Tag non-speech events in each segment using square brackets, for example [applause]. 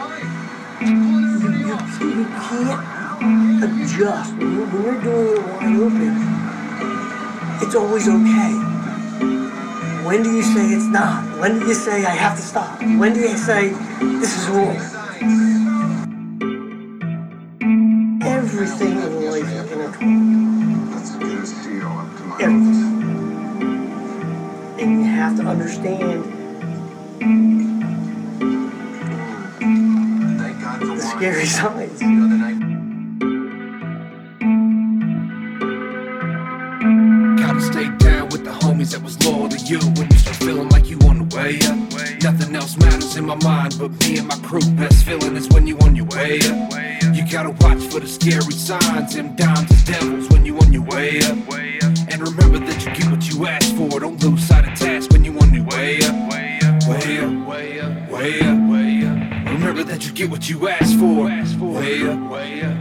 You, can't adjust. When you're doing it wide open, it's always okay. When do you say it's not? When do you say I have to stop? When do you say this is wrong? Everything in life is intertwined. Everything. And you have to understand [laughs] the scary sides. Gotta stay down with the homies that was loyal to you when you start feeling like you on the way up. Nothing else matters in my mind but me and my crew. Best feeling is when you on your way up. You gotta watch for the scary signs, them dimes and devils when you on your way up. And remember that you get what you ask for. Don't lose sight you ask for. Way up, way up,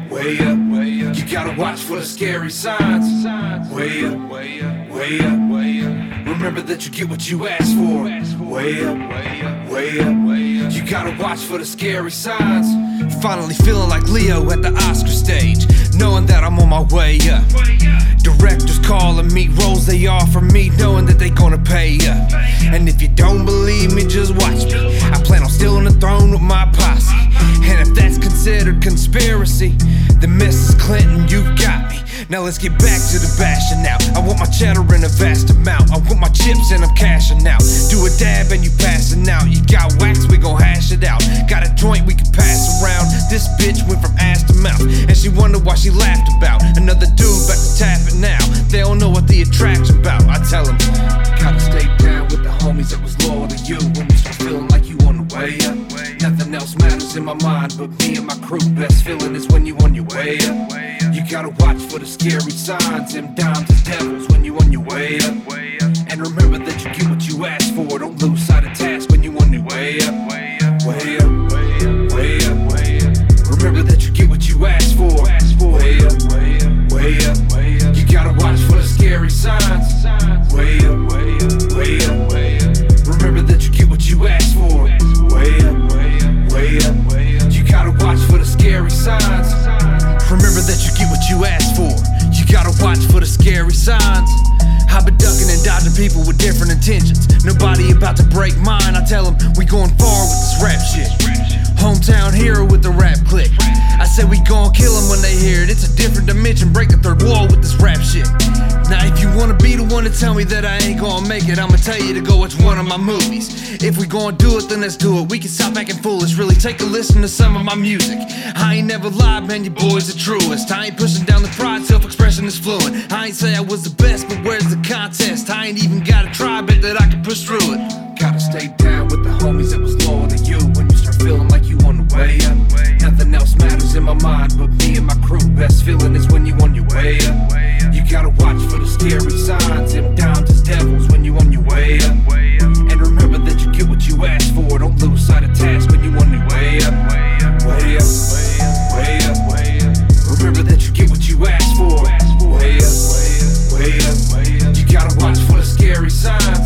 way up. You gotta watch for the scary signs. Way up, way up, way up, way up. Remember that you get what you ask for. Way up, way up, way up, way up. You gotta watch for the scary signs. Finally feeling like Leo at the Oscar stage, knowing that I'm on my way up. Directors calling me, roles they offer me, knowing that they gonna pay up. And if you don't believe me, just watch me. I plan on stealing the throne with my considered conspiracy, then Mrs. Clinton, you got me. Now let's get back to the bashing out. I want my cheddar in a vast amount. I want my chips and I'm cashing out. Do a dab and you passing out. You got wax, we gon' hash it out. Got a joint we can pass around. This bitch went from ass to mouth, and she wondered why she laughed about another dude back to tap it now. They don't know what the attraction about. I tell them, gotta stay down with the homies that was loyal to you my mind but me and my crew. Best feeling is when you on your way up. You gotta watch for the scary signs, them dimes and devils when you on your way up. And remember that you get what you ask for. Don't lose sight of task gotta watch for the scary signs. I've been ducking and dodging people with different intentions. Nobody about to break mine. I tell them we going far with this rap shit. Hometown hero with the rap click. I said we gon' kill them when they hear it. It's a different dimension. Break the third wall with this tell me that I ain't gonna make it, I'ma tell you to go watch one of my movies. If we gon' do it, then let's do it. We can stop acting foolish. Really take a listen to some of my music. I ain't never lied, man. You boys the truest. I ain't pushing down the pride, self expression is fluent. I ain't say I was the best, but where's the contest? I ain't even got a try, bet that I can push through it. Gotta stay down with the loyal every sign.